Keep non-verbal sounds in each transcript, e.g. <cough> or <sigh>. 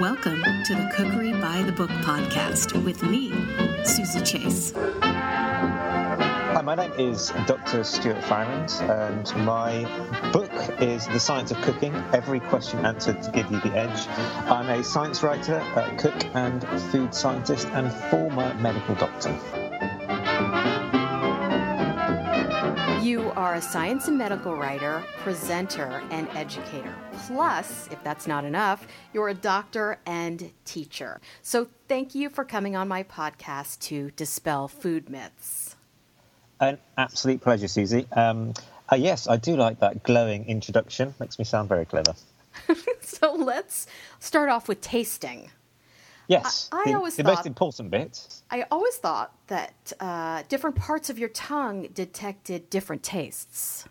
Welcome to the Cookery by the Book podcast with me, Suzy Chase. Hi, my name is Dr. Stuart Farrimond, and my book is The Science of Cooking Every Question Answered to Give You the Edge. I'm a science writer, a cook, and food scientist, and former medical doctor. Are a science and medical writer, presenter, and educator. Plus, if that's not enough, you're a doctor and teacher. So, thank you for coming on my podcast to dispel food myths. An absolute pleasure, Suzy. Um, uh, yes, I do like that glowing introduction. Makes me sound very clever. <laughs> so, let's start off with tasting. Yes, I, I the, always the thought, most important bit. I always thought that uh, different parts of your tongue detected different tastes.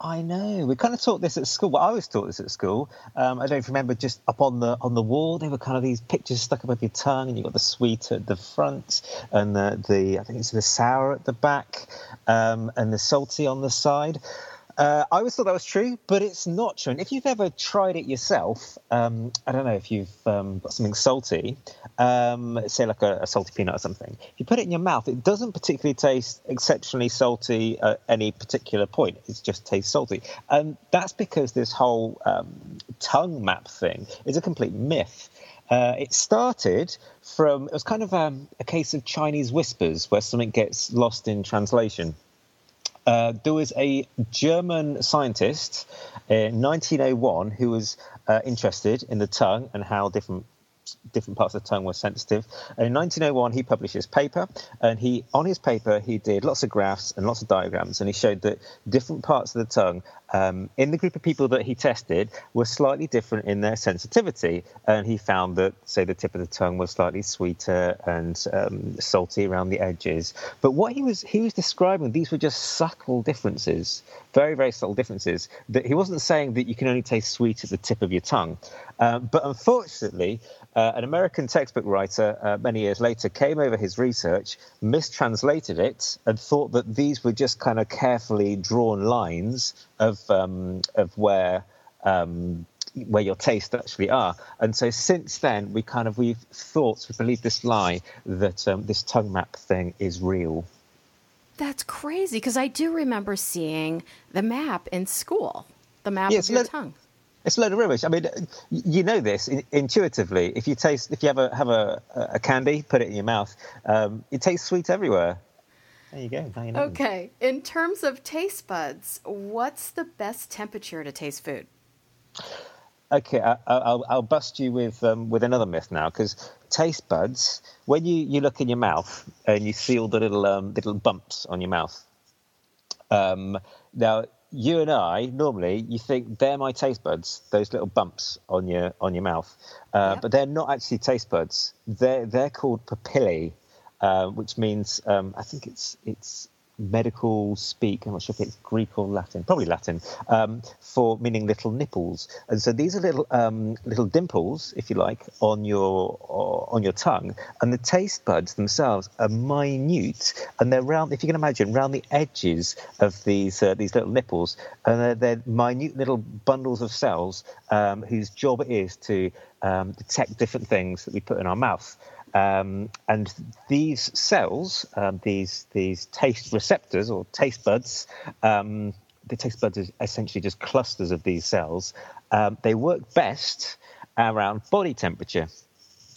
I know. We kind of taught this at school. Well, I was taught this at school. Um, I don't know if you remember, just up on the on the wall, there were kind of these pictures stuck above your tongue, and you got the sweet at the front, and the, the I think it's the sour at the back, um, and the salty on the side. Uh, I always thought that was true, but it's not true. And if you've ever tried it yourself, um, I don't know if you've um, got something salty, um, say like a, a, salty peanut or something. If you put it in your mouth, it doesn't particularly taste exceptionally salty at any particular point. It just tastes salty, and that's because this whole um, tongue map thing is a complete myth. Uh, it started from it was kind of um, a case of Chinese whispers, where something gets lost in translation. Uh, there was a German scientist in 1901 who was uh, interested in the tongue and how different different parts of the tongue were sensitive. And in 1901, he published his paper, and he on his paper he did lots of graphs and lots of diagrams, and he showed that different parts of the tongue um, in the group of people that he tested were slightly different in their sensitivity. And he found that, say, the tip of the tongue was slightly sweeter and um, salty around the edges. But what he was he was describing, these were just subtle differences, very very subtle differences. That he wasn't saying that you can only taste sweet at the tip of your tongue. Um, but unfortunately, uh, an American textbook writer uh, many years later came over his research, mistranslated it, and thought that these were just kind of carefully drawn lines of um, of where um, where your tastes actually are. And so since then, we kind of we've thought we believe this lie that um, this tongue map thing is real. That's crazy because I do remember seeing the map in school, the map of your tongue. It's a load of rubbish. I mean, you know this intuitively. If you taste, if you have a have a, a candy, put it in your mouth, um, it tastes sweet everywhere. There you go. You know. Okay. In terms of taste buds, what's the best temperature to taste food? Okay, I, will I'll bust you with um, with another myth now because taste buds. When you, you look in your mouth and you see all the little um, little bumps on your mouth. Um, now you and I normally you think they're my taste buds, those little bumps on your on your mouth, uh, but they're not actually taste buds. They're they're called papillae, uh, which means um, I think it's it's medical speak. I'm not sure if it's Greek or Latin, probably Latin, um, for meaning little nipples. And so these are little um, little dimples, if you like, on your on your tongue. And the taste buds themselves are minute, and they're round. If you can imagine, round the edges of these uh, these little nipples, and they're, they're, minute little bundles of cells um, whose job it is to um, detect different things that we put in our mouth. Um, and these cells, um, these these taste receptors or taste buds, um, the taste buds are essentially just clusters of these cells. Um, they work best around body temperature.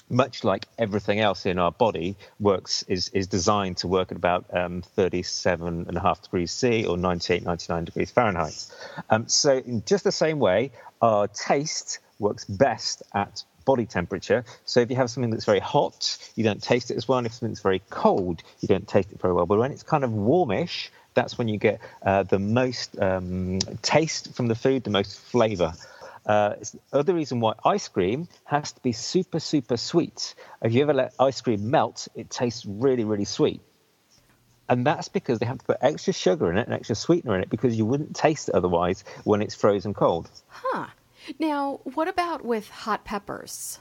Much like everything else in our body works is is designed to work at about um, 37 and a half degrees C or 98, 99 degrees Fahrenheit. Um, so in just the same way, our taste works best at body temperature. So if you have something that's very hot, you don't taste it as well. And if something's very cold, you don't taste it very well. But when it's kind of warmish, that's when you get uh, the most um, taste from the food, the most flavour. Uh, the other reason why ice cream has to be super, super sweet. If you ever let ice cream melt, it tastes really, really sweet. And that's because they have to put extra sugar in it and extra sweetener in it because you wouldn't taste it otherwise when it's frozen cold. Huh. Now, what about with hot peppers?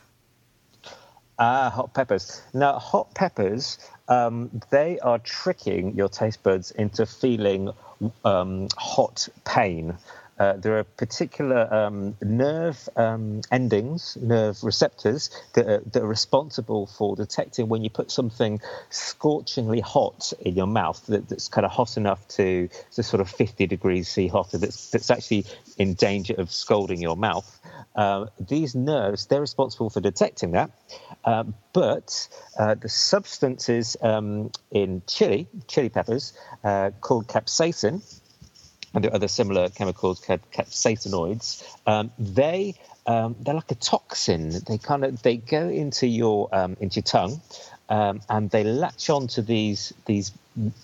Ah, hot peppers. Now, hot peppers, um, they are tricking your taste buds into feeling um, hot pain. Uh, there are particular um, nerve um, endings, nerve receptors that are, that are, responsible for detecting when you put something scorchingly hot in your mouth that, that's kind of hot enough to, to sort of 50 degrees C hotter, that's, that's actually in danger of scalding your mouth. Uh, these nerves, they're responsible for detecting that. Uh, but uh, the substances um, in chili, chili peppers, uh, called capsaicin, and are other similar chemicals called capsaicinoids, um, they um, they're like a toxin. They kind of they go into your um, into your tongue, um, and they latch onto these these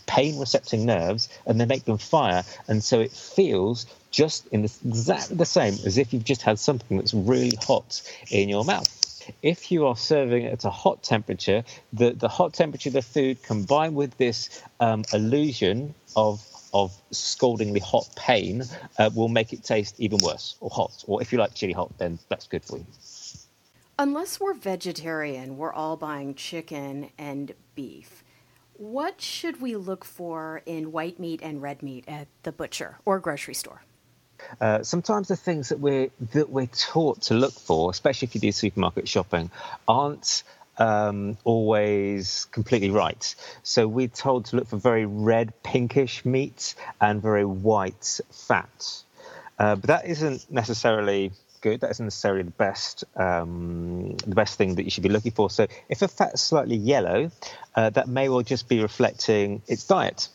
pain recepting nerves, and they make them fire, and so it feels just in the, exactly the same as if you've just had something that's really hot in your mouth. If you are serving at a hot temperature, the, the hot temperature of the food combined with this um, illusion of of scaldingly hot pain uh, will make it taste even worse or hot. Or if you like chili hot, then that's good for you. Unless we're vegetarian, we're all buying chicken and beef. What should we look for in white meat and red meat at the butcher or grocery store? Uh, sometimes the things that we're that we're taught to look for, especially if you do supermarket shopping, aren't um, always completely right. So we're told to look for very red, pinkish meat and very white fat. Uh, but that isn't necessarily good. That isn't necessarily the best um, the best thing that you should be looking for. So if a fat's slightly yellow, uh, that may well just be reflecting its diet.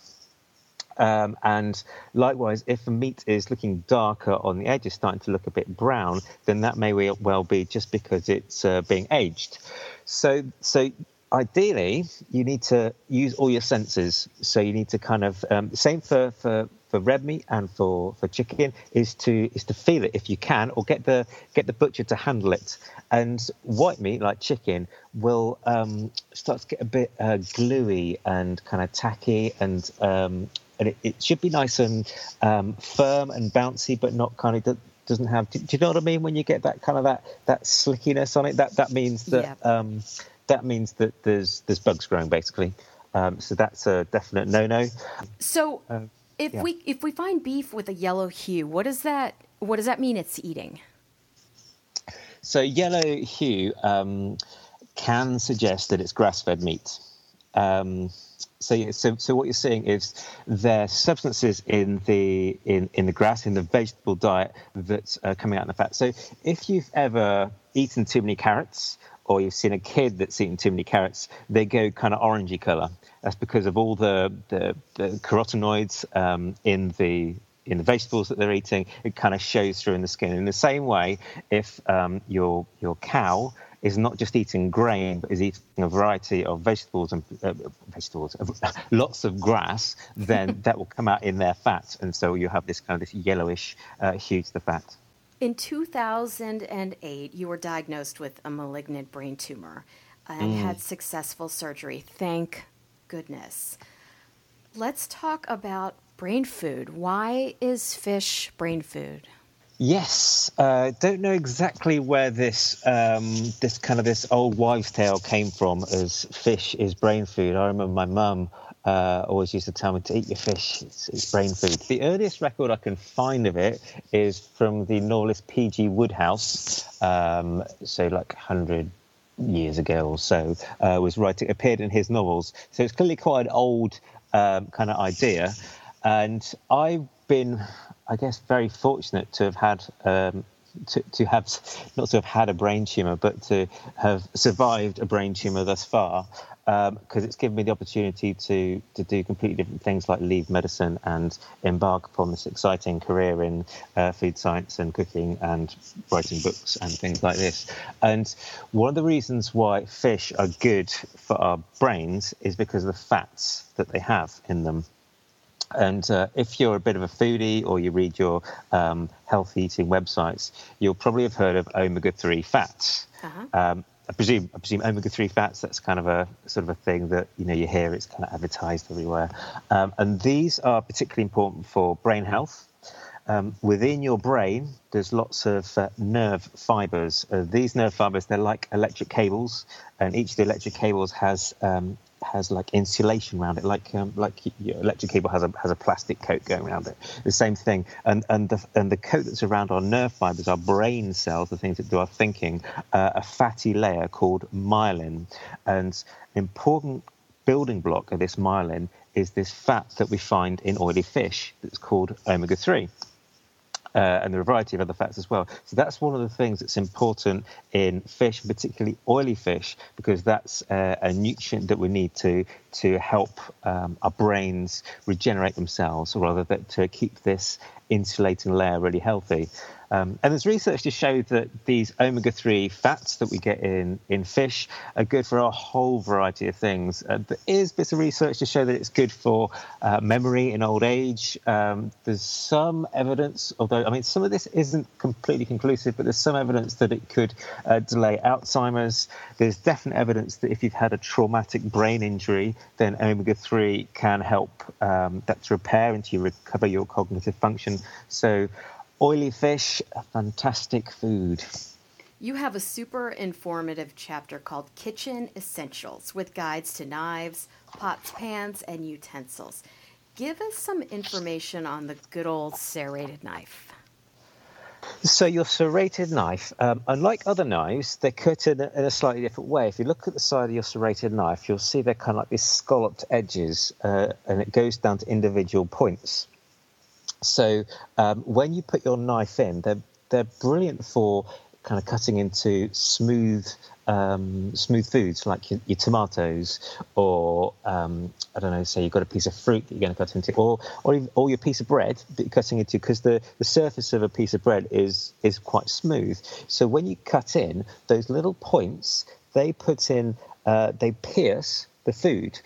Um, and likewise, if the meat is looking darker on the edges, starting to look a bit brown, then that may well be just because it's uh, being aged. So, so ideally, you need to use all your senses. So you need to kind of um, same for, for for red meat and for, for chicken is to is to feel it if you can, or get the get the butcher to handle it. And white meat, like chicken, will um, start to get a bit uh, gluey and kind of tacky, and um, and it, it, should be nice and um, firm and bouncy, but not kind of doesn't have. Do, do, you know what I mean? When you get that kind of that that slickiness on it, that that means that yeah. um, that means that there's there's bugs growing basically. Um, so that's a definite no no. So uh, if yeah. we if we find beef with a yellow hue, what does that what does that mean? It's eating. So yellow hue um, can suggest that it's grass fed meat. Um, so, so, so what you're seeing is there substances in the in, in the grass in the vegetable diet that's coming out in the fat. So, if you've ever eaten too many carrots, or you've seen a kid that's eaten too many carrots, they go kind of orangey color. That's because of all the the, the carotenoids um, in the in the vegetables that they're eating. It kind of shows through in the skin. In the same way, if um, your your cow is not just eating grain, but is eating a variety of vegetables and uh, vegetables, <laughs> lots of grass, then <laughs> that will come out in their fat, and so you have this kind of this yellowish uh, hue to the fat. In 2008, you were diagnosed with a malignant brain tumor and mm. had successful surgery. Thank goodness. Let's talk about brain food. Why is fish brain food? Yes, uh, don't know exactly where this um, this kind of this old wives' tale came from. As fish is brain food. I remember my mum uh, always used to tell me to eat your fish. It's, it's, brain food. The earliest record I can find of it is from the novelist P.G. Wodehouse, um, so like hundred years ago or so. Uh, was writing appeared in his novels. So it's clearly quite an old um, kind of idea. And I've been I guess, very fortunate to have had um, to, to have not to have had a brain tumor, but to have survived a brain tumor thus far, because um, it's given me the opportunity to to do completely different things like leave medicine and embark upon this exciting career in uh, food science and cooking and writing books and things like this. And one of the reasons why fish are good for our brains is because of the fats that they have in them. And uh, if you're a bit of a foodie or you read your um, health eating websites, you'll probably have heard of omega three fats. Uh-huh. Um, I presume, I presume omega three fats. That's kind of a sort of a thing that you know you hear. It's kind of advertised everywhere, um, and these are particularly important for brain health. Um, within your brain, there's lots of uh, nerve fibers. Uh, these nerve fibers, they're like electric cables, and each of the electric cables has um, has like insulation around it, like um, like your electric cable has a has a plastic coat going around it. The same thing, and and the and the coat that's around our nerve fibers, our brain cells, the things that do our thinking, uh, a fatty layer called myelin, and an important building block of this myelin is this fat that we find in oily fish that's called omega three uh, and there are a variety of other fats as well. So that's one of the things that's important in fish, particularly oily fish, because that's uh, a nutrient that we need to to help um, our brains regenerate themselves, or rather that to keep this insulating layer really healthy. Um, and there's research to show that these omega 3 fats that we get in, in fish are good for a whole variety of things. Uh, there is bits of research to show that it's good for uh, memory in old age. Um, there's some evidence, although, I mean, some of this isn't completely conclusive, but there's some evidence that it could uh, delay Alzheimer's. There's definite evidence that if you've had a traumatic brain injury, then omega 3 can help um, that to repair and to recover your cognitive function. So, Oily fish, fantastic food. You have a super informative chapter called Kitchen Essentials with guides to knives, pots, pans, and utensils. Give us some information on the good old serrated knife. So your serrated knife, um, unlike other knives, they're cut in a, in a, slightly different way. If you look at the side of your serrated knife, you'll see they're kind of like these scalloped edges, uh, and it goes down to individual points. So um, when you put your knife in, they're they're brilliant for kind of cutting into smooth um, smooth foods like your, your tomatoes or um, I don't know, say you've got a piece of fruit that you're going to cut into, or or, even, or your piece of bread that you're cutting into, because the, the surface of a piece of bread is is quite smooth. So when you cut in those little points, they put in, uh, they pierce the food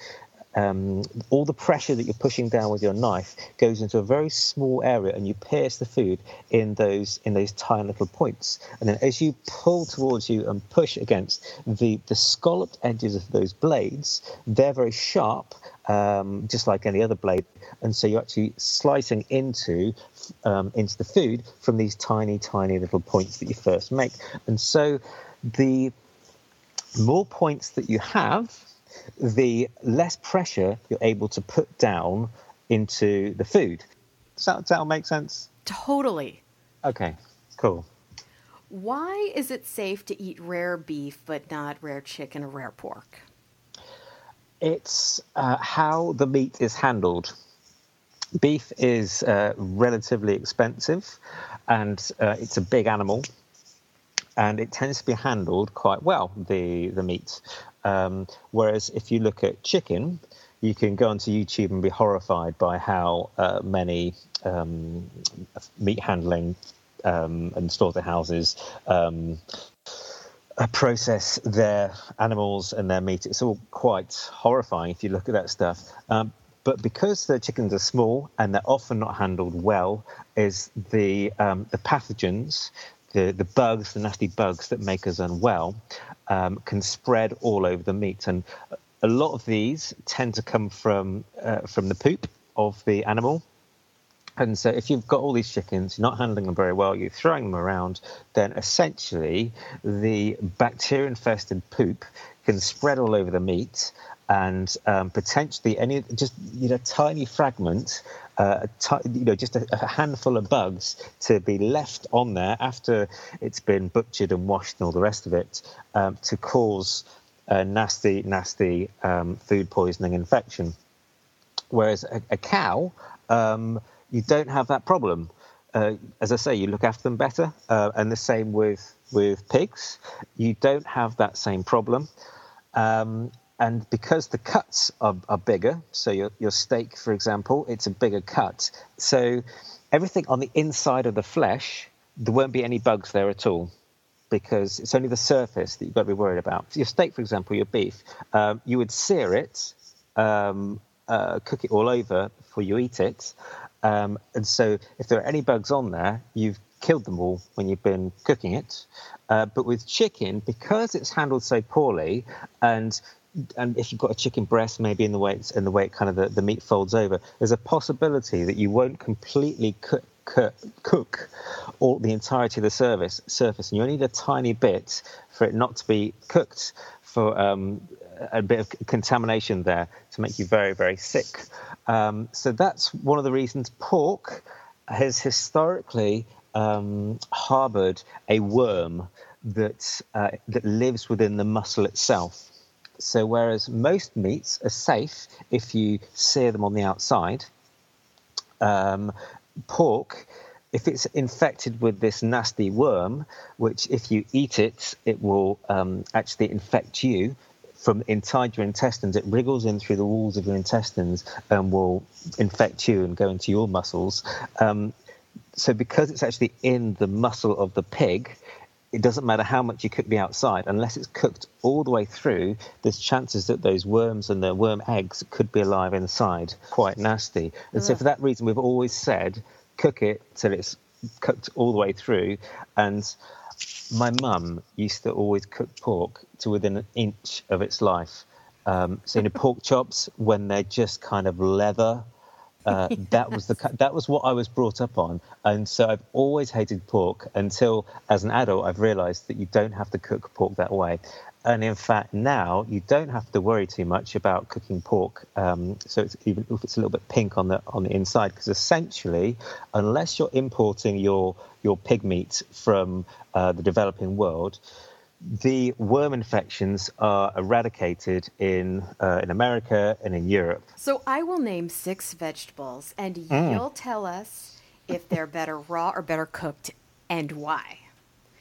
um, all the pressure that you're pushing down with your knife goes into a very small area, and you pierce the food in those in those tiny little points. And then, as you pull towards you and push against the the scalloped edges of those blades, they're very sharp, um, just like any other blade. And so you're actually slicing into um, into the food from these tiny, tiny little points that you first make. And so the more points that you have, the less pressure you're able to put down into the food. Does that, does that make sense? Totally. Okay, cool. Why is it safe to eat rare beef but not rare chicken or rare pork? It's uh, how the meat is handled. Beef is uh, relatively expensive and uh, it's a big animal and it tends to be handled quite well, the, the meat. Um, whereas if you look at chicken, you can go onto YouTube and be horrified by how uh, many um, meat handling um, and slaughterhouses um, uh, process their animals and their meat. It's all quite horrifying if you look at that stuff. Um, but because the chickens are small and they're often not handled well, is the um, the pathogens the, the bugs, the nasty bugs that make us unwell, um, can spread all over the meat. And a lot of these tend to come from uh, from the poop of the animal. And so, if you've got all these chickens, you're not handling them very well, you're throwing them around, then essentially the bacteria infested poop can spread all over the meat and um, potentially any just you know tiny fragment uh, t- you know just a, a, handful of bugs to be left on there after it's been butchered and washed and all the rest of it um, to cause a nasty nasty um, food poisoning infection whereas a, a cow um, you don't have that problem uh, as I say, you look after them better, uh, and the same with with pigs. You don't have that same problem. Um, and because the cuts are, are bigger, so your, your steak, for example, it's a bigger cut. So everything on the inside of the flesh, there won't be any bugs there at all because it's only the surface that you've got to be worried about. your steak, for example, your beef, um, you would sear it, um, uh, cook it all over before you eat it. Um, and so if there are any bugs on there, you've killed them all when you've been cooking it. Uh, but with chicken, because it's handled so poorly and and if you've got a chicken breast, maybe in the way it's, in the way it kind of the, the meat folds over, there's a possibility that you won't completely cook, cook, all the entirety of the service surface, and you only need a tiny bit for it not to be cooked for um, a, a, bit of contamination there to make you very, very sick. Um, so that's one of the reasons pork has historically um, harbored a worm that uh, that lives within the muscle itself. So whereas most meats are safe if you sear them on the outside, um, pork, if it's infected with this nasty worm, which if you eat it, it will um, actually infect you from inside your intestines. It wriggles in through the walls of your intestines and will infect you and go into your muscles. Um, so because it's actually in the muscle of the pig, it doesn't matter how much you cook the outside, unless it's cooked all the way through, there's chances that those worms and the worm eggs could be alive inside. Quite nasty. And so, for that reason, we've always said cook it till it's cooked all the way through. And my mum used to always cook pork to within an inch of its life. Um, so, you know, pork chops, when they're just kind of leather uh, that was the that was what I was brought up on, and so I've always hated pork until, as an adult, I've realised that you don't have to cook pork that way. And in fact, now you don't have to worry too much about cooking pork. Um, so it's, even if it's a little bit pink on the on the inside, because essentially, unless you're importing your your pig meat from uh, the developing world, the worm infections are eradicated in uh, in America and in Europe. So I will name six vegetables, and mm. you'll tell us if they're better raw or better cooked, and why.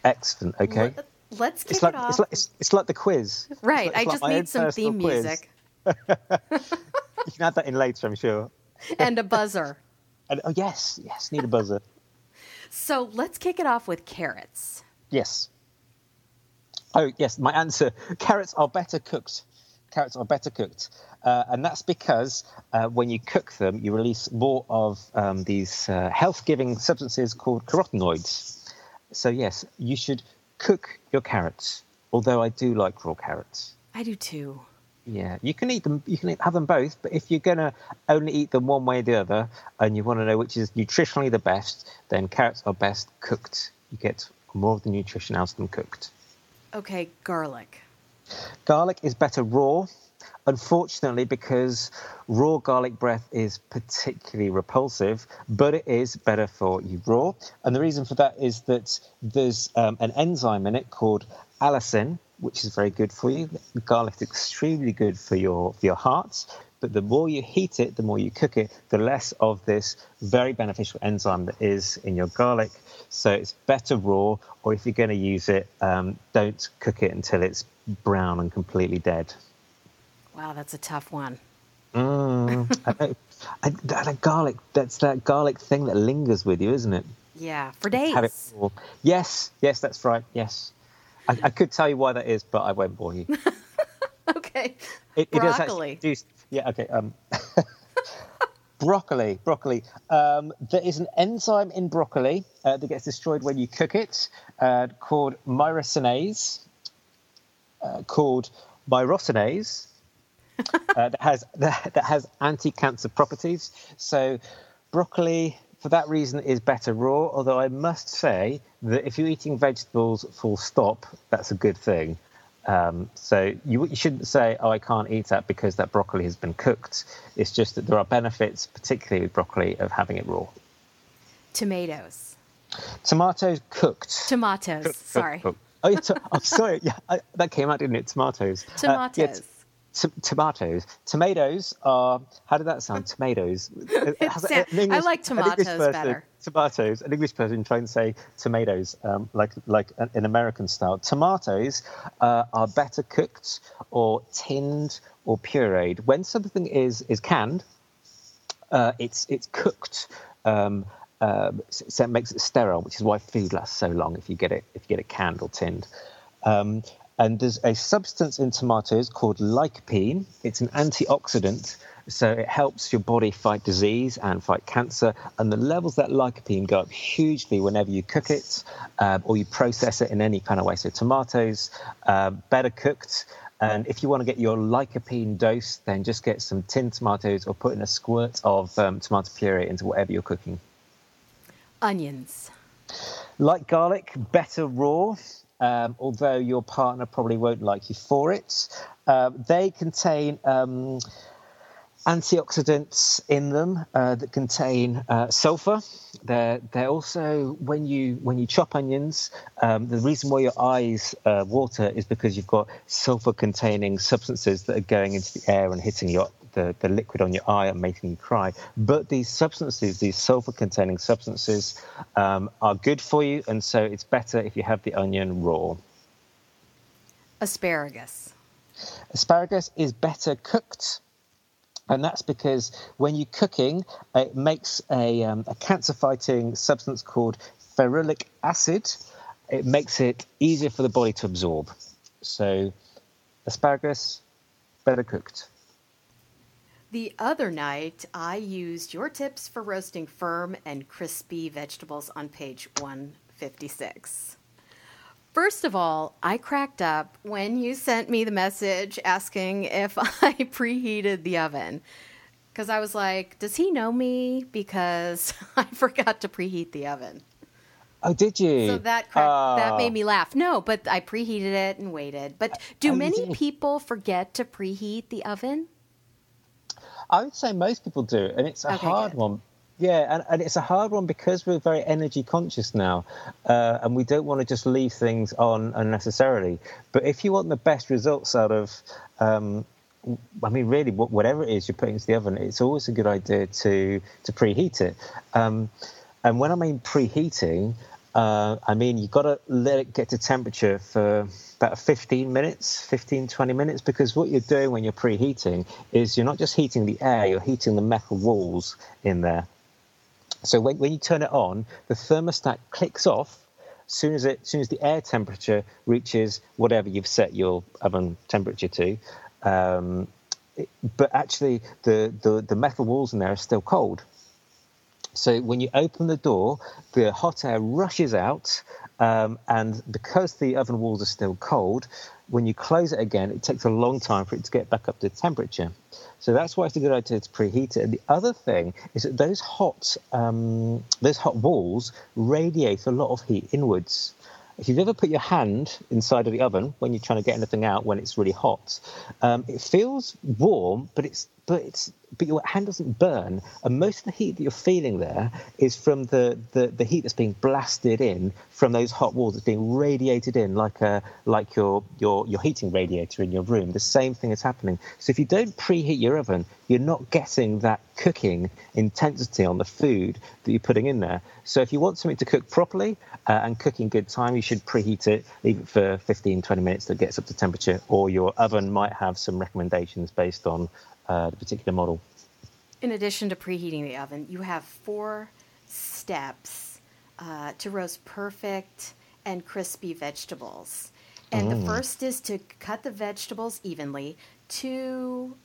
Excellent. Okay. Let, us kick it's like, it off. It's like, it's, it's like the quiz. Right. Like, I just need some theme quiz. music. <laughs> you can add that in later, I'm sure. <laughs> and a buzzer. <laughs> And, oh yes, yes, need a buzzer. so let's kick it off with carrots. Yes. Oh, yes, my answer <laughs> carrots are better cooked. Carrots are better cooked. Uh, and that's because uh, when you cook them, you release more of um, these uh, health giving substances called carotenoids. So, yes, you should cook your carrots, although I do like raw carrots. I do too. Yeah, you can eat them. You can have them both, but if you're gonna only eat them one way or the other, and you want to know which is nutritionally the best, then carrots are best cooked. You get more of the nutrition out of them cooked. Okay, garlic. Garlic is better raw. Unfortunately, because raw garlic breath is particularly repulsive, but it is better for you raw. And the reason for that is that there's um, an enzyme in it called allicin, which is very good for you. Garlic is extremely good for your, for your heart, but the more you heat it, the more you cook it, the less of this very beneficial enzyme that is in your garlic. So it's better raw, or if you're going to use it, um, don't cook it until it's brown and completely dead. Wow, that's a tough one. Mm, <laughs> I know. I, that garlic, that's that garlic thing that lingers with you, isn't it? Yeah, for days. Have it Yes, yes, that's right. Yes. I, I, could tell you why that is, but I won't bore you. <laughs> okay. It, Broccoli. It does yeah, okay. Um, <laughs> broccoli, broccoli. Um, there is an enzyme in broccoli uh, that gets destroyed when you cook it uh, called myrosinase, uh, called myrosinase. <laughs> Uh, that has that, that has anti-cancer properties. So, broccoli for that reason is better raw. Although I must say that if you're eating vegetables full stop, that's a good thing. Um, so you, you, shouldn't say, "Oh, I can't eat that because that broccoli has been cooked." It's just that there are benefits, particularly with broccoli, of having it raw. Tomatoes. Tomatoes cooked. Tomatoes. Sorry. Oh, to- oh, sorry. Yeah, I, that came out, didn't it? Tomatoes. Tomatoes. Uh, yeah, T- tomatoes. Tomatoes are. How did that sound? Tomatoes. <laughs> English, I like tomatoes person, better. Tomatoes. An English person trying to say tomatoes, um, like like an American style. Tomatoes uh, are better cooked or tinned or pureed. When something is is canned, uh, it's it's cooked. Um, uh, so it makes it sterile, which is why food lasts so long if you get it if you get it canned or tinned. Um, and there's a substance in tomatoes called lycopene. It's an antioxidant, so it helps your body fight disease and fight cancer. And the levels of that lycopene go up hugely whenever you cook it um, or you process it in any kind of way. So tomatoes, uh, better cooked. And if you want to get your lycopene dose, then just get some tinned tomatoes or put in a squirt of um, tomato puree into whatever you're cooking. Onions. Like garlic, better raw um, although your partner probably won't like you for it. Uh, they contain um, antioxidants in them uh, that contain uh, sulfur. They're, they're also when you when you chop onions, um, the reason why your eyes uh, water is because you've got sulfur-containing substances that are going into the air and hitting your the, the liquid on your eye and making you cry. But these substances, these sulfur-containing substances, um, are good for you, and so it's better if you have the onion raw. Asparagus. Asparagus is better cooked and that's because when you're cooking, it makes a, um, a cancer fighting substance called ferulic acid. It makes it easier for the body to absorb. So, asparagus, better cooked. The other night, I used your tips for roasting firm and crispy vegetables on page 156. First of all, I cracked up when you sent me the message asking if <laughs> I preheated the oven. Because I was like, does he know me? Because <laughs> I forgot to preheat the oven. Oh, did you? So that that made ah. me laugh. No, but I preheated it and waited. But do Oh, many people forget to preheat the oven? I would say most people do, and it's a Okay, hard good. one. Yeah, and, and it's a hard one because we're very energy conscious now, uh, and we don't want to just leave things on unnecessarily. But if you want the best results out of, um, I mean, really, whatever it is you're putting into the oven, it's always a good idea to to preheat it. Um, and when I mean preheating, uh, I mean you've got to let it get to temperature for about 15 minutes, 15, 20 minutes, because what you're doing when you're preheating is you're not just heating the air, you're heating the metal walls in there. So when, when you turn it on, the thermostat clicks off soon as it soon as the air temperature reaches whatever you've set your oven temperature to. Um, but actually, the, the, the metal walls in there are still cold. So when you open the door, the hot air rushes out, um, and because the oven walls are still cold, when you close it again, it takes a long time for it to get back up to temperature. So that's why it's a good idea to preheat it. And the other thing is that those hot um, those hot walls radiate a lot of heat inwards. If you've ever put your hand inside of the oven when you're trying to get anything out when it's really hot, um, it feels warm, but it's but it's but your hand doesn't burn, and most of the heat that you're feeling there is from the, the, the heat that's being blasted in from those hot walls. It's being radiated in like a like your your your heating radiator in your room. The same thing is happening. So if you don't preheat your oven, you're not getting that cooking intensity on the food that you're putting in there. So if you want something to cook properly uh, and cook in good time, you should preheat it, leave it for 15, 20 minutes that gets up to temperature, or your oven might have some recommendations based on uh, the particular model. In addition to preheating the oven, you have four steps uh, to roast perfect and crispy vegetables. And the first is to cut the vegetables evenly, to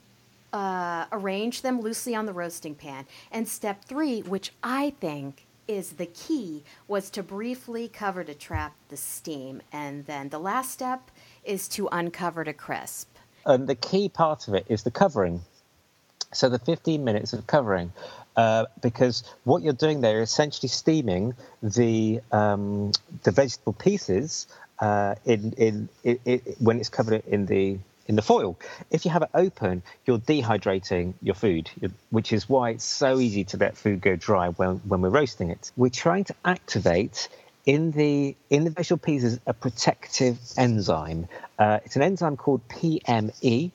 uh, arrange them loosely on the roasting pan. And step three, which I think is the key, was to briefly cover to trap the steam. And then the last step is to uncover to crisp. And the key part of it is the covering. So the 15 minutes of covering, uh, because what you're doing there is essentially steaming the um, the vegetable pieces uh, in, in, when it's covered in the in the foil. If you have it open, you're dehydrating your food, which is why it's so easy to let food go dry when, when we're roasting it. We're trying to activate in the in the vegetable pieces a protective enzyme. Uh, it's an enzyme called PME,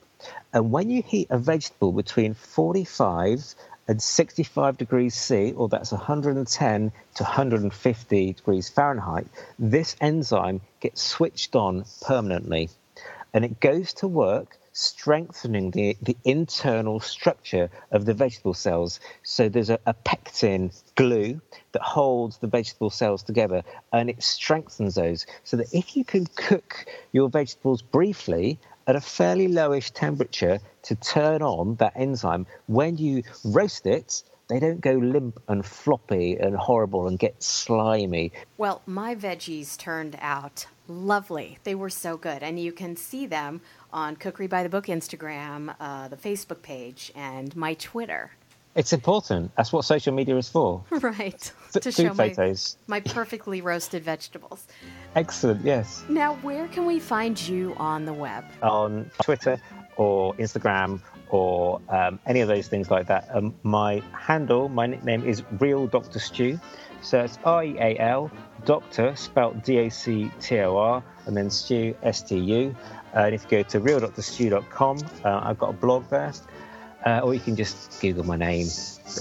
and when you heat a vegetable between 45 and 65 degrees C, or that's 110 to 150 degrees Fahrenheit, this enzyme gets switched on permanently, and it goes to work strengthening the, the internal structure of the vegetable cells. So there's a, a pectin glue that holds the vegetable cells together and it strengthens those so that if you can cook your vegetables briefly at a fairly lowish temperature to turn on that enzyme, when you roast it, they don't go limp and floppy and horrible and get slimy. Well, my veggies turned out lovely. They were so good. And you can see them on Cookery by the Book Instagram, uh, the Facebook page, and my Twitter. It's important. That's what social media is for. <laughs> Right. F- to show photos. my perfectly roasted vegetables. Excellent, yes. Now, where can we find you on the web? On Twitter or Instagram or um, any of those things like that. Um, my handle, my nickname is Real Dr. Stu. So it's R E A L, Doctor, spelled D A C T O R, and then Stu, S T U. Uh, and if you go to realdrstu.com, uh, I've got a blog there. Uh, or you can just Google my name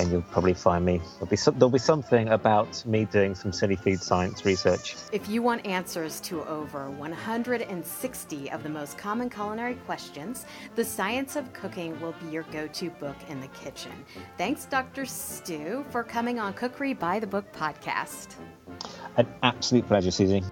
and you'll probably find me. There'll be, some, there'll be something about me doing some silly food science research. If you want answers to over 160 of the most common culinary questions, The Science of Cooking will be your go to book in the kitchen. Thanks, Dr. Stu, for coming on Cookery by the Book podcast. An absolute pleasure, Suzy.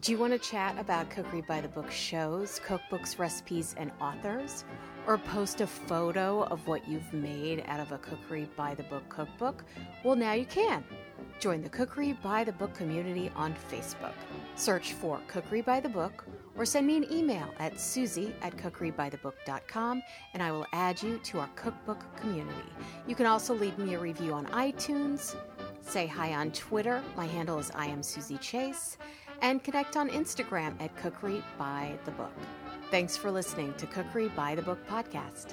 Do you want to chat about Cookery by the Book shows, cookbooks, recipes, and authors? Or post a photo of what you've made out of a Cookery by the Book cookbook? Well, now you can. Join the Cookery by the Book community on Facebook. Search for Cookery by the Book or send me an email at susie at cookerybythebook.com and I will add you to our cookbook community. You can also leave me a review on iTunes, say hi on Twitter. My handle is I am Suzy Chase, and connect on Instagram at Cookery by the Book. Thanks for listening to Cookery by the Book podcast.